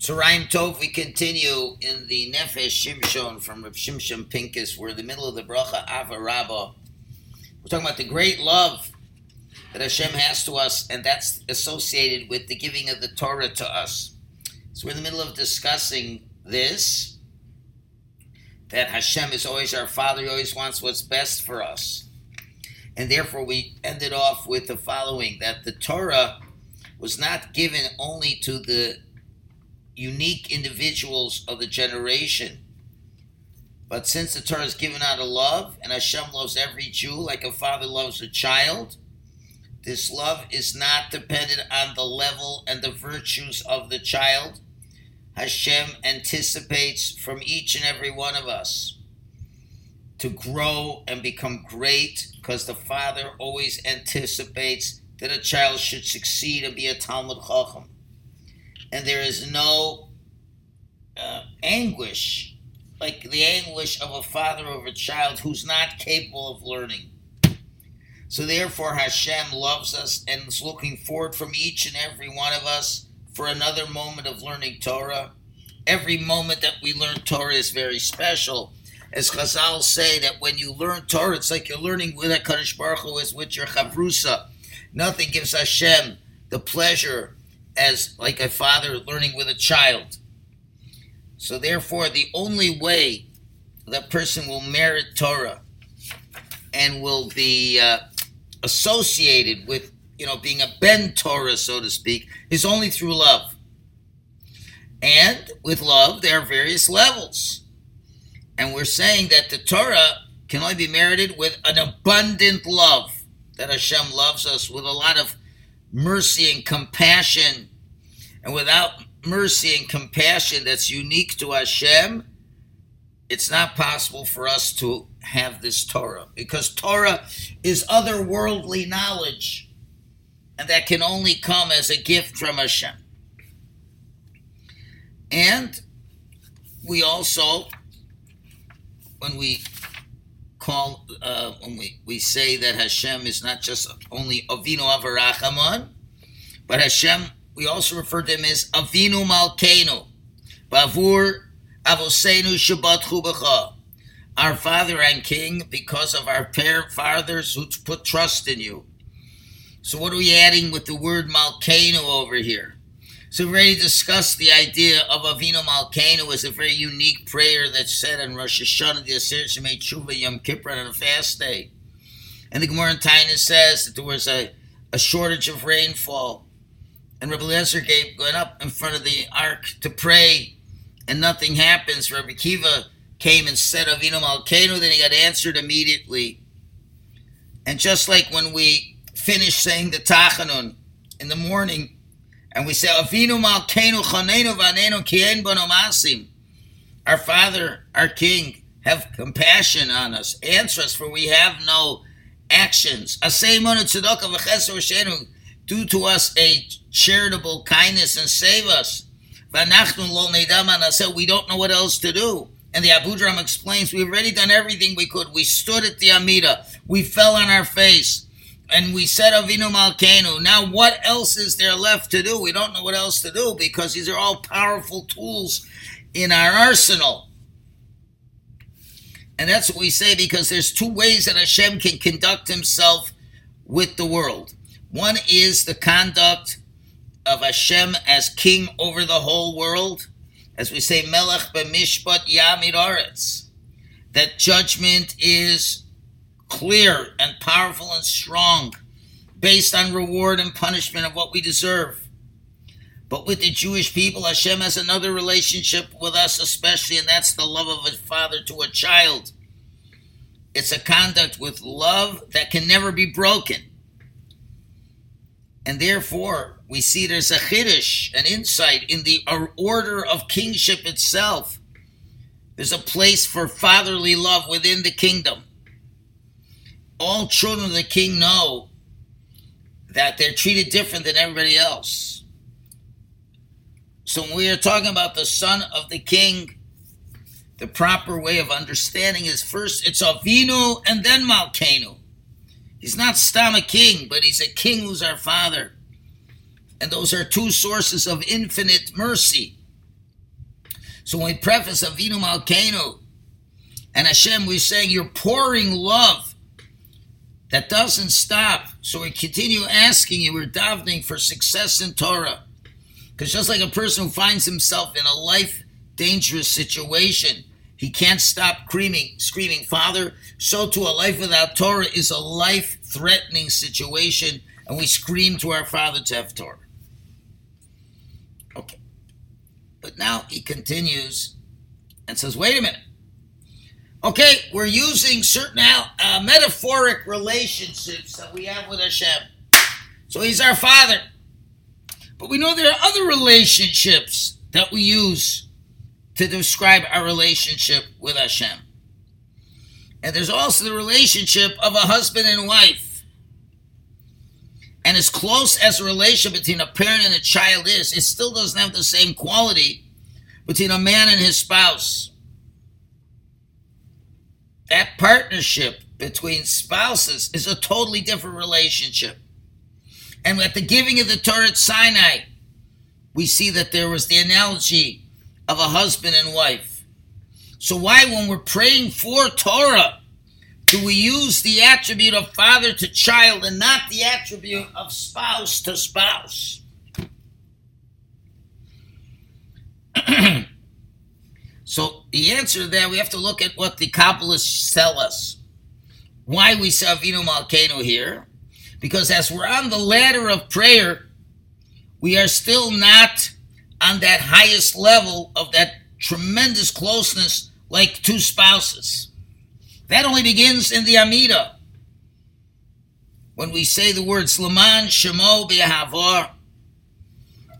Tzaraim Tov, we continue in the Nefesh Shimshon from Rav Shimshon Pinkus. We're in the middle of the bracha Ahava Rabbah. We're talking about the great love that Hashem has to us, and that's associated with the giving of the Torah to us. So we're in the middle of discussing this, that Hashem is always our Father, He always wants what's best for us. And therefore we ended off with the following, that the Torah was not given only to the unique individuals of the generation. But since the Torah is given out of love, and Hashem loves every Jew like a father loves a child, this love is not dependent on the level and the virtues of the child. Hashem anticipates from each and every one of us to grow and become great because the father always anticipates that a child should succeed and be a Talmud Chacham. And there is no uh, anguish like the anguish of a father over a child who's not capable of learning. So therefore, Hashem loves us and is looking forward from each and every one of us for another moment of learning Torah. Every moment that we learn Torah is very special. As Chazal say that when you learn Torah, it's like you're learning with a HaKadosh Baruch Hu is with your chavrusa. Nothing gives Hashem the pleasure as like a father learning with a child. So therefore, the only way that person will merit Torah and will be uh, associated with, you know, being a ben Torah, so to speak, is only through love. And with love, there are various levels. And we're saying that the Torah can only be merited with an abundant love, that Hashem loves us with a lot of mercy and compassion. And without mercy and compassion that's unique to Hashem, it's not possible for us to have this Torah because Torah is otherworldly knowledge, and that can only come as a gift from Hashem. And we also, when we call, uh, when we, we say that Hashem is not just only Avinu Avarachaman, but Hashem, we also refer to him as Avinu Malkeinu, Bavur Avosenu Shabbat Chubacha our Father and King because of our fathers who put trust in you. So, what are we adding with the word Malkeinu over here? So, we already discussed the idea of Avinu Malkeinu as a very unique prayer that's said on Rosh Hashanah, the Aseret Shemay Tshuva, Yom Kippur, on a fast day. And the Gemara in Taanis says that there was a, a shortage of rainfall. And Rabbi Eliezer gave going up in front of the ark to pray, and nothing happens. Rabbi Akiva came and said Avinu Malkeinu, then he got answered immediately. And just like when we finish saying the Tachanun in the morning, and we say Avinu Malkeinu Chanenu Vanenu Kien Bonomasim, our Father, our King, have compassion on us, answer us, for we have no actions. Do to us a charitable kindness and save us. We don't know what else to do. And the Abu Abudraham explains, we've already done everything we could. We stood at the Amida. We fell on our face. And we said Avinu Malkeinu. Now what else is there left to do? We don't know what else to do because these are all powerful tools in our arsenal. And that's what we say because there's two ways that Hashem can conduct himself with the world. One is the conduct of Hashem as king over the whole world as we say, Melech b'mishpat yamid aretz, that judgment is clear and powerful and strong, based on reward and punishment of what we deserve. But with the Jewish people, Hashem has another relationship with us, especially, and that's the love of a father to a child. It's a conduct with love that can never be broken. And therefore, we see there's a chiddush, an insight in the order of kingship itself. There's a place for fatherly love within the kingdom. All children of the king know that they're treated different than everybody else. So when we are talking about the son of the king, the proper way of understanding is first it's Avinu and then Malkenu. He's not Stam a king, but he's a king who's our father. And those are two sources of infinite mercy. So when we preface Avinu Malkeinu and Hashem, we're saying you're pouring love that doesn't stop. So we continue asking you, we're davening for success in Torah. Because just like a person who finds himself in a life dangerous situation, he can't stop screaming, screaming, Father. So to a life without Torah is a life threatening situation, and we scream to our Father to have Torah. Okay. But now he continues and says, wait a minute. Okay, we're using certain uh, metaphoric relationships that we have with Hashem. So he's our Father. But we know there are other relationships that we use to describe our relationship with Hashem. And there's also the relationship of a husband and wife. And as close as a relationship between a parent and a child is, it still doesn't have the same quality between a man and his spouse. That partnership between spouses is a totally different relationship. And at the giving of the Torah at Sinai, we see that there was the analogy of a husband and wife. So why, when we're praying for Torah, do we use the attribute of father to child and not the attribute of spouse to spouse? so the answer to that, we have to look at what the Kabbalists tell us. Why we say Avinu Malkeinu here? Because as we're on the ladder of prayer, we are still not on that highest level of that tremendous closeness like two spouses. That only begins in the Amida. When we say the words Laman Shemo B'Yahavor,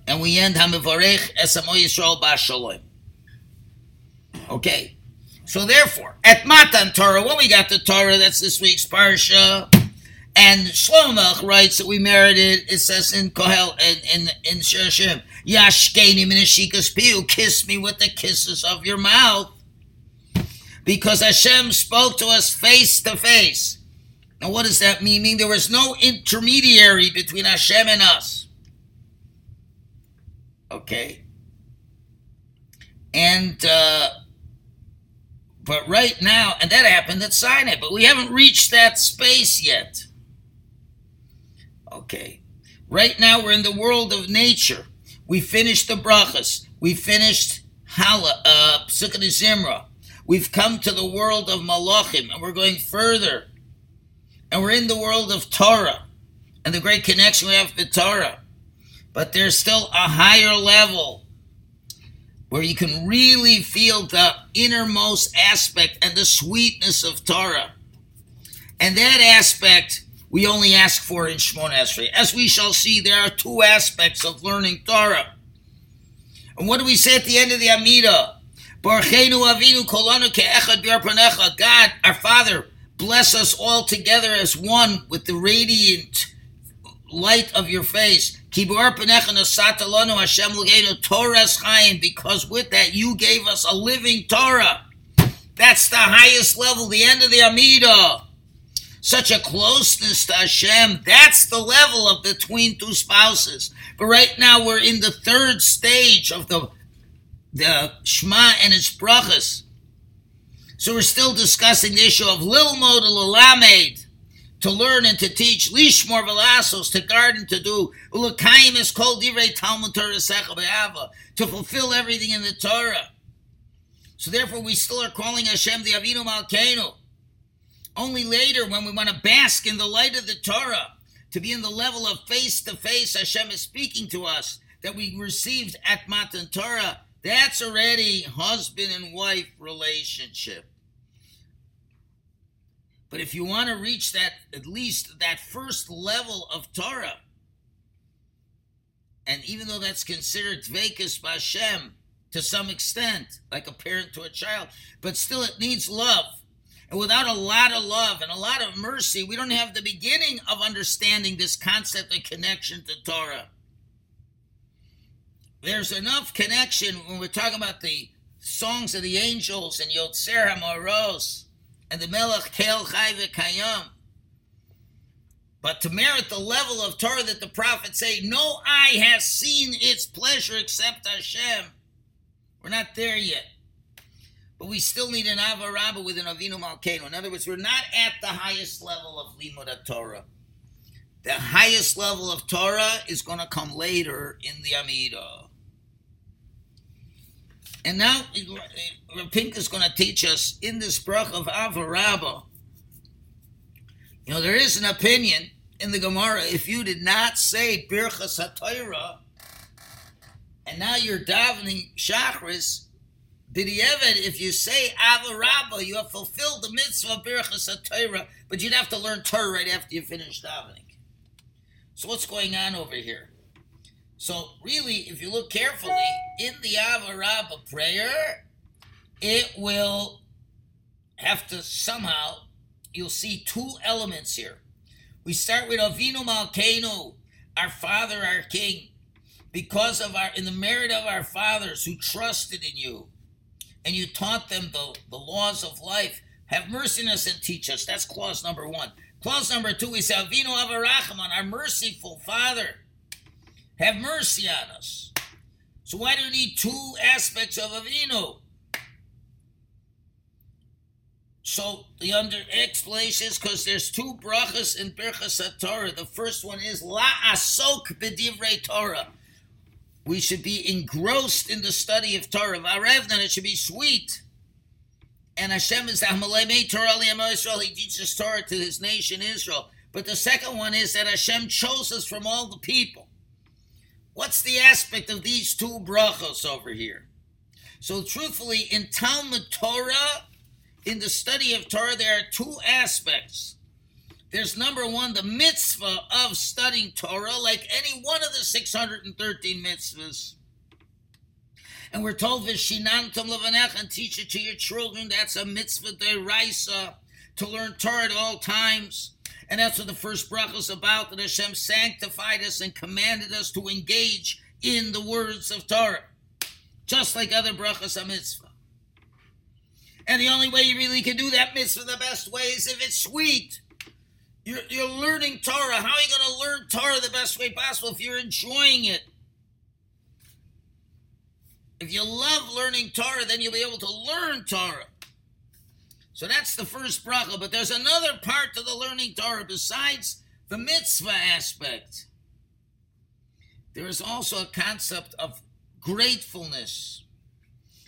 and we end Hamivarech Esamo Yisrael Ba'Shalom. Okay. So therefore, at Matan Torah, when we got the Torah, that's this week's Parsha, and Shlomo writes that we merited, it says in Kohel, in, in, in Shashim, Yashkeni minashikas piu, kiss me with the kisses of your mouth. Because Hashem spoke to us face to face. Now, what does that mean? Mean there was no intermediary between Hashem and us. Okay. And, uh, but right now, and that happened at Sinai, but we haven't reached that space yet. Okay. Right now, we're in the world of nature. We finished the brachas. We finished Hala, uh, Zimra. We've come to the world of Malachim, and we're going further. And we're in the world of Torah, and the great connection we have with Torah. But there's still a higher level where you can really feel the innermost aspect and the sweetness of Torah. And that aspect we only ask for in Shemon Esrei. As we shall see, there are two aspects of learning Torah. And what do we say at the end of the Amida? Avinu God, our Father, bless us all together as one with the radiant light of your face. Because with that you gave us a living Torah. That's the highest level, the end of the Amida such a closeness to Hashem. That's the level of between two spouses. But right now we're in the third stage of the the Shema and its brachas. So we're still discussing the issue of lilmod lalamed, to learn and to teach, lishmor velasos, to guard and to do, ulakayim is called divrei Talmud Torah to fulfill everything in the Torah. So therefore we still are calling Hashem the Avinu Malkeinu. Only later, when we want to bask in the light of the Torah, to be in the level of face to face, Hashem is speaking to us, that we received at Matan Torah, that's already husband and wife relationship. But if you want to reach that, at least that first level of Torah, and even though that's considered Dvekas Bashem to some extent, like a parent to a child, but still it needs love. And without a lot of love and a lot of mercy, we don't have the beginning of understanding this concept of connection to Torah. There's enough connection when we're talking about the songs of the angels and Yotzer HaMoros and the Melech Kel Chai Kayam. But to merit the level of Torah that the prophets say, no eye has seen its pleasure except Hashem. We're not there yet. But we still need an Ahava Rabba with an Avinu Malkeinu. In other words, we're not at the highest level of Limud Torah. The highest level of Torah is going to come later in the Amidah. And now Rapink is going to teach us in this brach of Ahava Rabba. You know, there is an opinion in the Gemara if you did not say Birchas HaTorah, and now you're davening Shachris, B'di'evet, if you say Ahava Rabba, you have fulfilled the mitzvah of Birchas HaTorah, but you'd have to learn Torah right after you finish davening. So what's going on over here? So really, if you look carefully, in the Ahava Rabba prayer, it will have to somehow, you'll see two elements here. We start with Avinu Malkeinu, our Father, our King, because of our, in the merit of our fathers who trusted in you, and you taught them the, the laws of life. Have mercy on us and teach us. That's clause number one. Clause number two we say, Avinu Avarachman, our merciful Father. Have mercy on us. So why do we need two aspects of Avinu? So the under explanation is because there's two brachas in Birchas Torah. The first one is La Asok B'divrei Torah. We should be engrossed in the study of Torah. Varevnan, it should be sweet. And Hashem is Torah Israel. He teaches Torah to his nation Israel. But the second one is that Hashem chose us from all the people. What's the aspect of these two brachos over here? So, truthfully, in Talmud Torah, in the study of Torah, there are two aspects. There's number one, the mitzvah of studying Torah, like any one of the 613 mitzvahs. And we're told, Vishinantam levanech, and teach it to your children. That's a mitzvah deraisa, to learn Torah at all times. And that's what the first bracha is about, that Hashem sanctified us and commanded us to engage in the words of Torah. Just like other brachas a mitzvah. And the only way you really can do that mitzvah the best way is if it's sweet. You're, you're learning Torah. How are you going to learn Torah the best way possible if you're enjoying it? If you love learning Torah, then you'll be able to learn Torah. So that's the first bracha. But there's another part to the learning Torah besides the mitzvah aspect. There is also a concept of gratefulness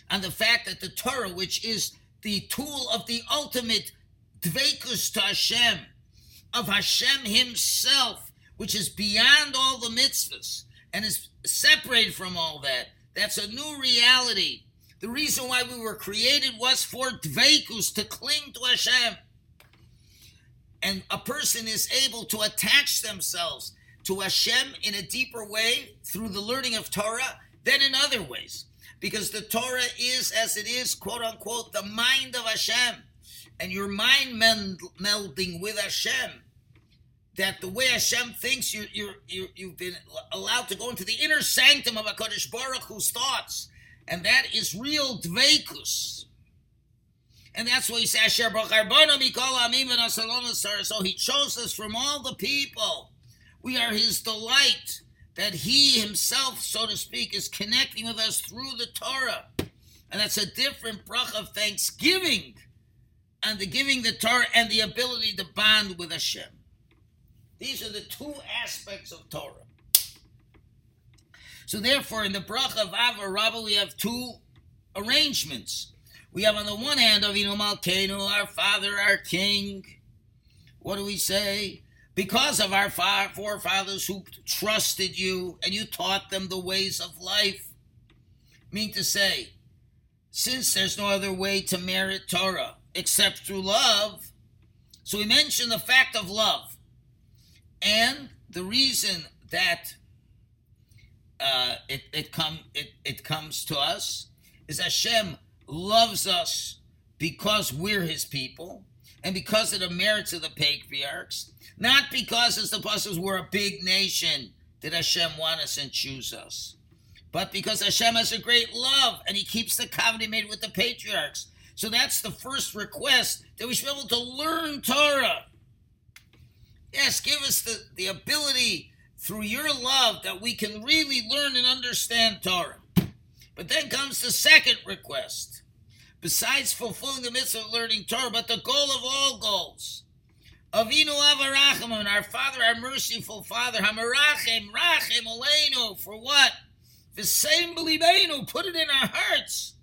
and the fact that the Torah, which is the tool of the ultimate dvekus to Hashem, of Hashem Himself, which is beyond all the mitzvahs and is separated from all that. That's a new reality. The reason why we were created was for dvekus, to cling to Hashem. And a person is able to attach themselves to Hashem in a deeper way through the learning of Torah than in other ways because the Torah is as it is, quote unquote, the mind of Hashem. And your mind melding with Hashem, that the way Hashem thinks, you, you, you, you've been allowed to go into the inner sanctum of HaKadosh Baruch Hu's thoughts. And that is real dveikus. And that's why he says, So he chose us from all the people. We are his delight that he himself, so to speak, is connecting with us through the Torah. And that's a different brach of thanksgiving and the giving the Torah and the ability to bond with Hashem. These are the two aspects of Torah. So therefore, in the brach of Ahava Rabba, we have two arrangements. We have on the one hand Avinu Malkeinu, our Father, our King. What do we say? because of our forefathers who trusted you and you taught them the ways of life. mean to say, since there's no other way to merit Torah except through love, so we mention the fact of love. And the reason that uh, it, it, come, it, it comes to us is Hashem loves us because we're his people and because of the merits of the patriarchs, not because, as the apostles, we're a big nation did Hashem want us and choose us, but because Hashem has a great love and He keeps the covenant made with the patriarchs. So that's the first request that we should be able to learn Torah. Yes, give us the, the ability through your love that we can really learn and understand Torah. But then comes the second request. Besides fulfilling the mitzvah of learning Torah, but the goal of all goals. Avinu Avarachim, our Father, our merciful Father, Hamarachim, Rachim, Aleinu, for what? The same Belibenu, put it in our hearts.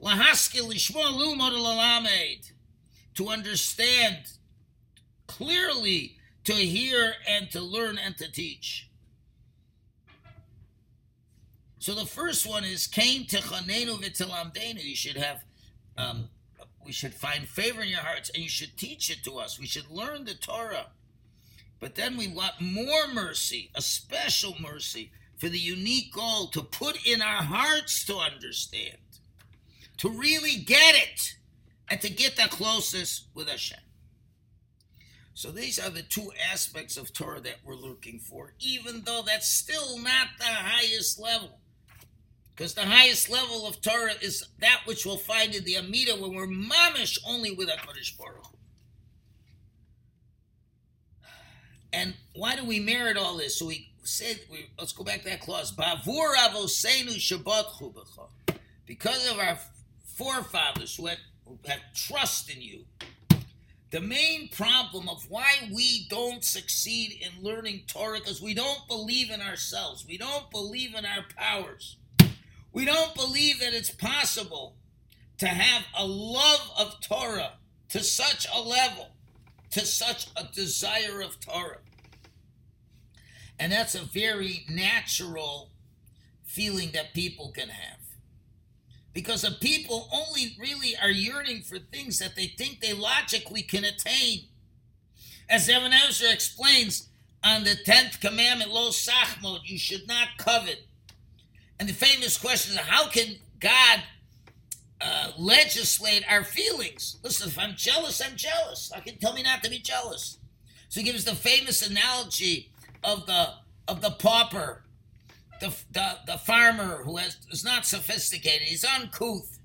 Lahaskil Lishma Lumot Lalamed, to understand clearly, to hear and to learn and to teach. So the first one is Kain Techanenu V'Tilamdenu. You should have, um, we should find favor in your hearts, and you should teach it to us. We should learn the Torah. But then we want more mercy, a special mercy, for the unique goal to put in our hearts to understand, to really get it, and to get the closest with Hashem. So these are the two aspects of Torah that we're looking for, even though that's still not the highest level. Because the highest level of Torah is that which we'll find in the Amida when we're mamish only with a HaKadosh Baruch And why do we merit all this? So we said, we, let's go back to that clause. Bavur avosenu shabbat Because of our forefathers who who had trust in you. The main problem of why we don't succeed in learning Torah is we don't believe in ourselves. We don't believe in our powers. We don't believe that it's possible to have a love of Torah to such a level, to such a desire of Torah. And that's a very natural feeling that people can have. Because the people only really are yearning for things that they think they logically can attain. As Ibn Ezra explains on the 10th commandment, Lo Sachmod, you should not covet. And the famous question is how can God uh, legislate our feelings? Listen, if I'm jealous, I'm jealous. How can tell me not to be jealous? So he gives the famous analogy of the of the pauper, the, the, the farmer who has, is not sophisticated. He's uncouth.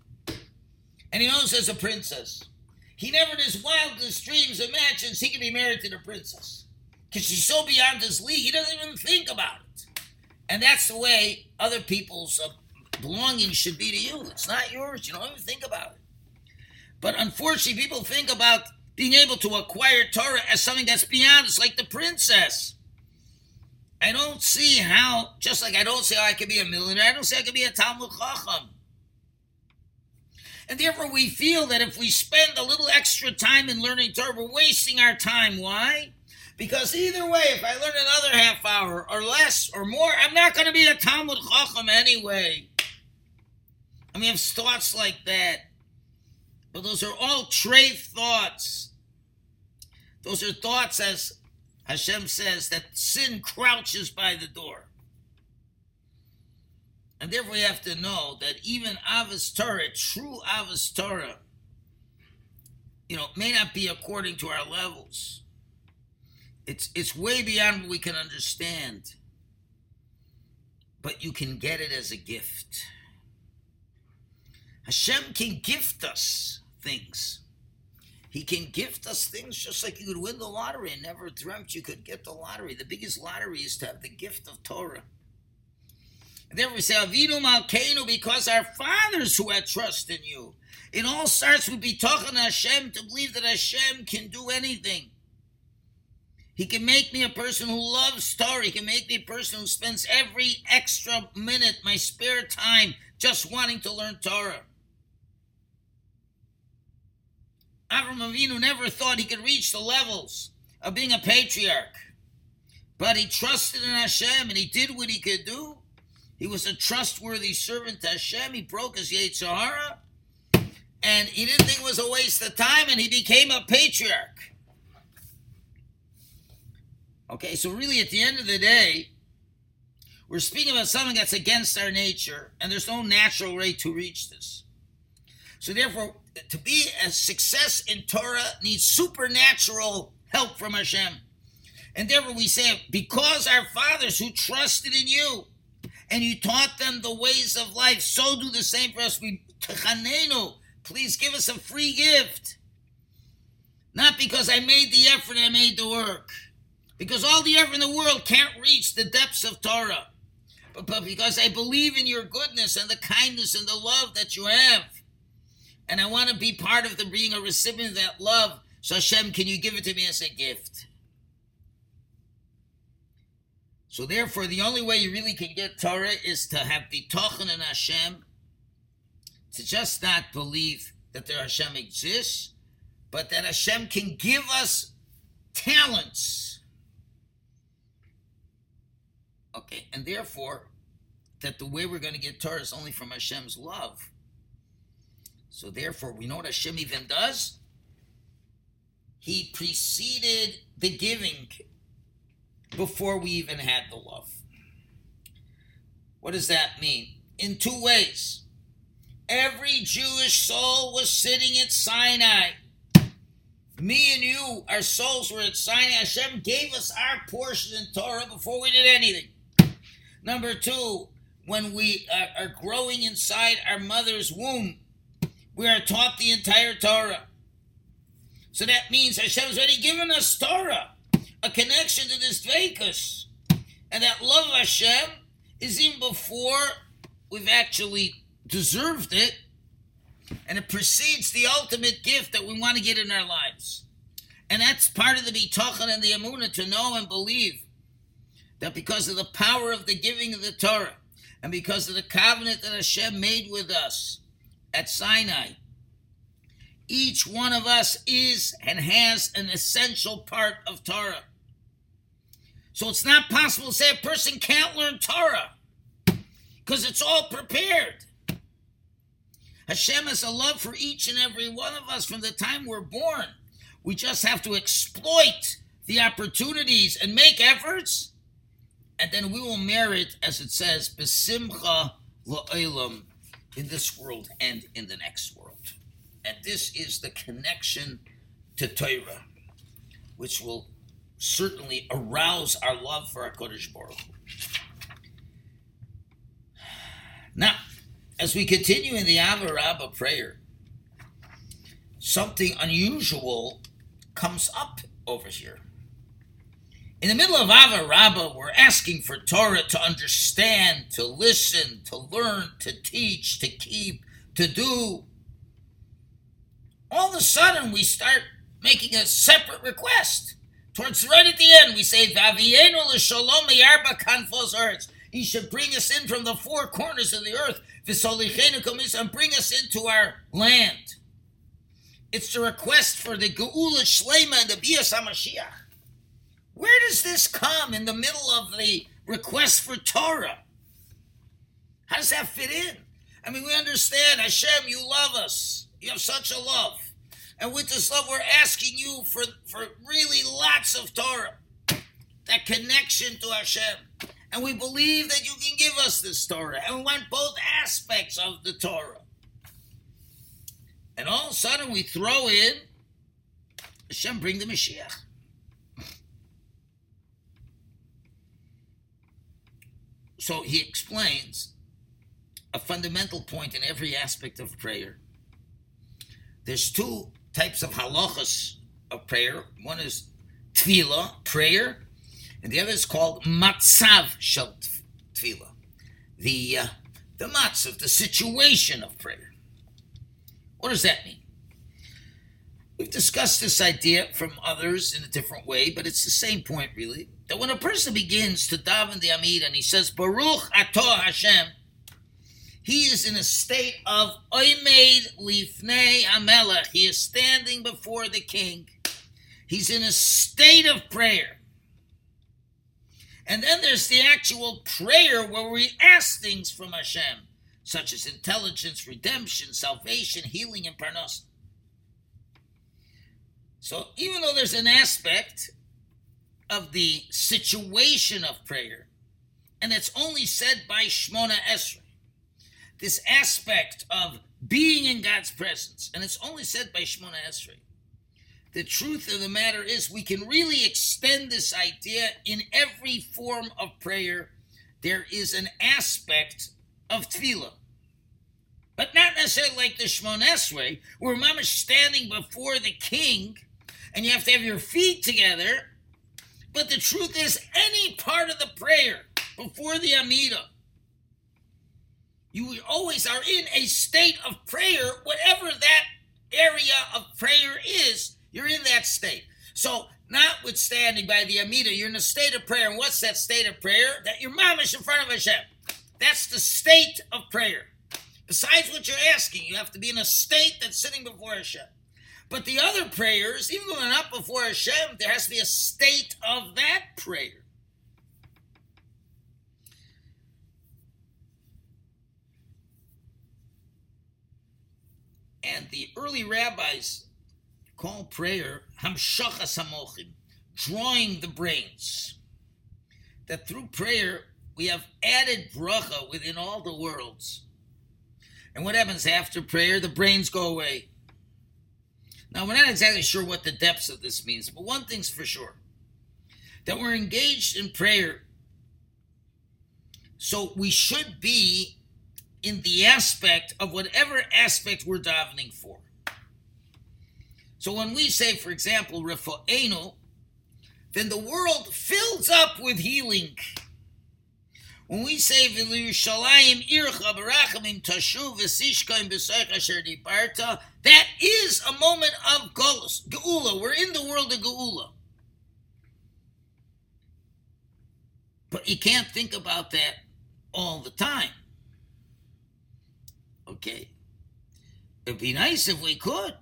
And he knows there's a princess. He never in his wildest dreams imagines he can be married to the princess. Because she's so beyond his league, he doesn't even think about it. And that's the way other people's uh, belongings should be to you. It's not yours. You don't even think about it. But unfortunately, people think about being able to acquire Torah as something that's beyond. It's like the princess. I don't see how, just like I don't see how I could be a millionaire, I don't see I could be a Talmud Chacham. And therefore, we feel that if we spend a little extra time in learning Torah, we're wasting our time. Why? Because either way, if I learn another half hour or less or more, I'm not going to be a Talmud Chacham anyway. I mean, have thoughts like that. But those are all treif thoughts. Those are thoughts, as Hashem says, that sin crouches by the door. And therefore, we have to know that even Avos Torah, true Avos Torah, you know, may not be according to our levels. It's it's way beyond what we can understand. But you can get it as a gift. Hashem can gift us things. He can gift us things just like you could win the lottery and never dreamt you could get the lottery. The biggest lottery is to have the gift of Torah. And then we say, Avinu Malkeinu, because our fathers who had trust in you. It all starts with to Hashem to believe that Hashem can do anything. He can make me a person who loves Torah. He can make me a person who spends every extra minute, my spare time, just wanting to learn Torah. Avram Avinu never thought he could reach the levels of being a patriarch. But he trusted in Hashem and he did what he could do. He was a trustworthy servant to Hashem. He broke his Yetzer Hara. And he didn't think it was a waste of time and he became a patriarch. Okay, so really at the end of the day, we're speaking about something that's against our nature, and there's no natural way to reach this. So therefore, to be a success in Torah needs supernatural help from Hashem. And therefore we say, because our fathers who trusted in you, and you taught them the ways of life, so do the same for us. We please give us a free gift. Not because I made the effort, I made the work. Because all the effort in the world can't reach the depths of Torah. but, but because I believe in your goodness and the kindness and the love that you have. And I want to be part of the being a recipient of that love. So Hashem, can you give it to me as a gift? So therefore, the only way you really can get Torah is to have the Tochen in Hashem, to just not believe that there Hashem exists, but that Hashem can give us talents. Okay, and therefore, that the way we're going to get Torah is only from Hashem's love. So therefore, we know what Hashem even does. He preceded the giving before we even had the love. What does that mean? In two ways. Every Jewish soul was sitting at Sinai. Me and you, our souls were at Sinai. Hashem gave us our portion in Torah before we did anything. Number two, when we are, growing inside our mother's womb, we are taught the entire Torah. So that means Hashem has already given us Torah, a connection to this Vekas. And that love of Hashem is even before we've actually deserved it. And it precedes the ultimate gift that we want to get in our lives. And that's part of the bitachon and the amuna to know and believe that because of the power of the giving of the Torah and because of the covenant that Hashem made with us at Sinai, each one of us is and has an essential part of Torah. So it's not possible to say a person can't learn Torah because it's all prepared. Hashem has a love for each and every one of us from the time we're born. We just have to exploit the opportunities and make efforts, and then we will merit, as it says, besimcha la'olam in this world and in the next world. And this is the connection to Torah, which will certainly arouse our love for our Kodesh Baruch. Now, as we continue in the Ahava Rabba prayer, something unusual comes up over here. In the middle of Ahava Rabba, we're asking for Torah to understand, to listen, to learn, to teach, to keep, to do. All of a sudden, we start making a separate request. Towards right at the end, we say, Vavienu l'shalom yarba kanfos earth. He should bring us in from the four corners of the earth, v'solichenu and bring us into our land. It's the request for the Geula Shlema and the Bias HaMashiach. Where does this come in the middle of the request for Torah? How does that fit in? I mean, we understand, Hashem, you love us. You have such a love. And with this love, we're asking you for, for really lots of Torah. That connection to Hashem. And we believe that you can give us this Torah. And we want both aspects of the Torah. And all of a sudden we throw in Hashem bring the Mashiach. So he explains a fundamental point in every aspect of prayer. There's two types of halachas of prayer. One is tefillah, prayer, and the other is called matzav shel tefillah, the uh, the matzav, the situation of prayer. What does that mean? We've discussed this idea from others in a different way, but it's the same point really. That when a person begins to daven the Amid and he says Baruch Atah Hashem, he is in a state of Oimed Lifnei Amelech. He is standing before the king. He's in a state of prayer. And then there's the actual prayer where we ask things from Hashem, such as intelligence, redemption, salvation, healing, and parnos. So even though there's an aspect of the situation of prayer, and it's only said by Shmona Esrei, this aspect of being in God's presence, and it's only said by Shmona Esrei, the truth of the matter is, we can really extend this idea in every form of prayer. There is an aspect of tefillah, but not necessarily like the Shmon Esrei, where Mama's standing before the king, and you have to have your feet together. But the truth is, any part of the prayer before the Amidah, You always are in a state of prayer, whatever that area of prayer is, you're in that state. So, notwithstanding by the Amida, you're in a state of prayer. And what's that state of prayer? That your mom is in front of Hashem. That's the state of prayer. Besides what you're asking, you have to be in a state that's sitting before Hashem. But the other prayers, even though they're not before Hashem, there has to be a state of that prayer. And the early rabbis call prayer hamshachas hamochim, drawing the brains. That through prayer we have added bracha within all the worlds. And what happens after prayer? The brains go away. Now, we're not exactly sure what the depths of this means, but one thing's for sure that we're engaged in prayer. So we should be in the aspect of whatever aspect we're davening for. So when we say, for example, Refo'enu, then the world fills up with healing. When we say V'Yerushalayim ircha barachamim tashuv v'sishkaim b'soich asher diparta, that is a moment of Golus, Geula. We're in the world of Geula. But you can't think about that all the time. Okay. It'd be nice if we could.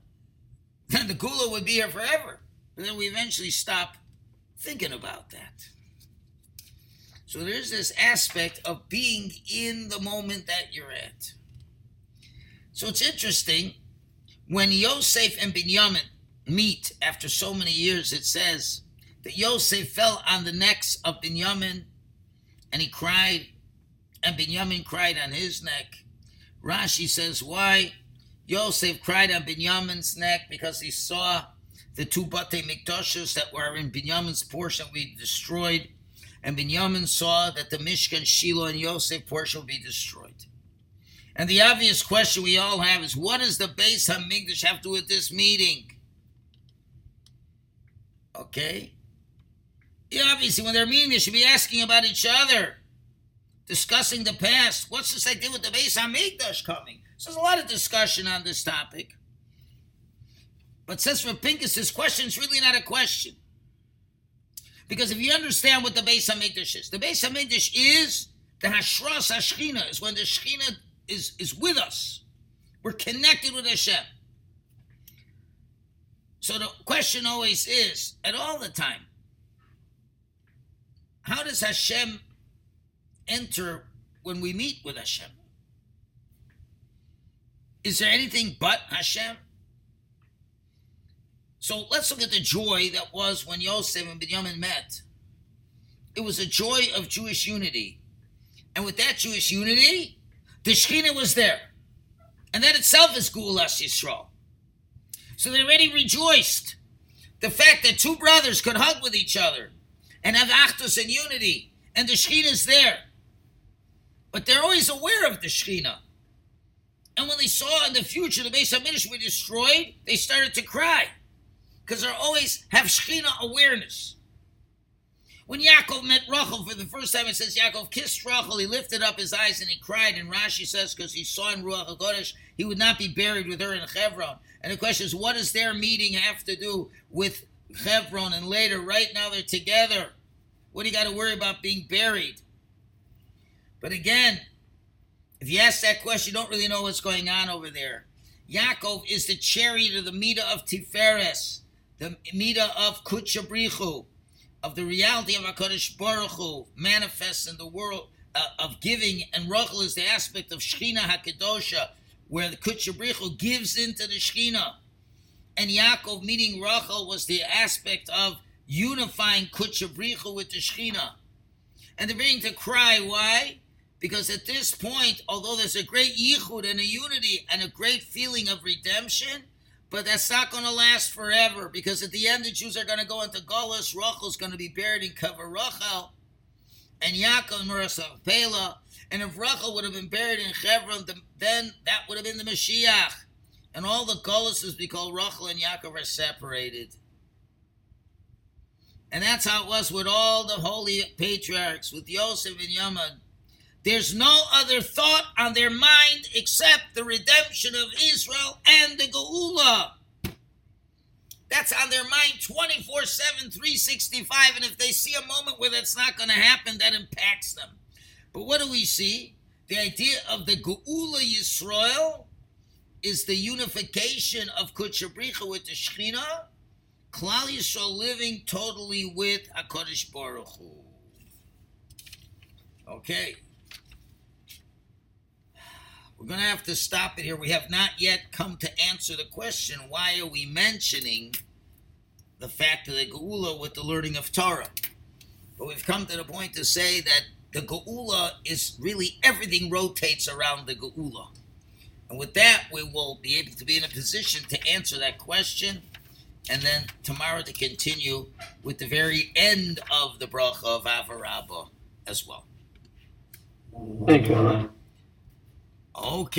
Then the Geula would be here forever. And then we eventually stop thinking about that. So there's this aspect of being in the moment that you're at. So it's interesting when Yosef and Binyamin meet after so many years, it says that Yosef fell on the necks of Binyamin and he cried, and Binyamin cried on his neck. Rashi says, Why? Yosef cried on Binyamin's neck because he saw the two Bate Mikdashos that were in Binyamin's portion we destroyed, and Binyamin saw that the Mishkan, Shiloh, and Yosef portion be destroyed. And the obvious question we all have is, what does the Beis Hamikdash have to do with this meeting? Okay? Yeah, obviously, when they're meeting, they should be asking about each other discussing the past. What's this idea with the Beis Hamikdash coming? So there's a lot of discussion on this topic. But since for Pinkus, this question is really not a question. Because if you understand what the Beis Hamikdash is, the Beis Hamikdash is the Hashras Hashchina, is when the Shechina is, is with us. We're connected with Hashem. So the question always is, at all the time, how does Hashem enter when we meet with Hashem? Is there anything but Hashem? So let's look at the joy that was when Yosef and Binyamin met. It was a joy of Jewish unity. And with that Jewish unity, the Shekhinah was there. And that itself is Gulas Yisrael. So they already rejoiced. The fact that two brothers could hug with each other and have Achdus and unity, and the Shekhinah is there. But they're always aware of the Shekhinah. And when they saw in the future the Beis Hamikdash be destroyed, they started to cry. Because they always have Shekhinah awareness. When Yaakov met Rachel for the first time, it says Yaakov kissed Rachel, he lifted up his eyes and he cried. And Rashi says, because he saw in Ruach HaKodesh, he would not be buried with her in Hebron. And the question is, what does their meeting have to do with Hebron? And later, right now, they're together. What do you got to worry about being buried? But again, if you ask that question, you don't really know what's going on over there. Yaakov is the chariot of the Mida of Tiferes, the Mida of Kutchabrichu, of the reality of HaKadosh Baruch Hu, manifests in the world uh, of giving, and Rachel is the aspect of Shechina HaKadosha, where the Kutchabrichu gives into the Shechina. And Yaakov, meeting Rachel, was the aspect of unifying Kutchabrichu with the Shechina. And they're beginning to cry. Why? Because at this point, although there's a great yichud and a unity and a great feeling of redemption, but that's not going to last forever. Because at the end, the Jews are going to go into Golas. Rachel's going to be buried in Kever Rachel, and Yaakov Me'aras HaMachpela. And if Rachel would have been buried in Hebron, then that would have been the Mashiach. And all the Golases because Rachel and Yaakov are separated. And that's how it was with all the holy patriarchs, with Yosef and Yamad There's no other thought on their mind except the redemption of Israel That's on their mind 24 7, 365. And if they see a moment where that's not going to happen, that impacts them. But what do we see? The idea of the Geula Yisrael is the unification of Kudsha Brich Hu with the Shekhinah, Klal Yisrael living totally with HaKadosh Baruch Hu. Okay. We're going to have to stop it here. We have not yet come to answer the question why are we mentioning the fact of the Geula with the learning of Torah? But we've come to the point to say that the Geula is really everything rotates around the Geula. And with that, we will be able to be in a position to answer that question and then tomorrow to continue with the very end of the bracha of Ahava Rabba as well. Thank you. Okay.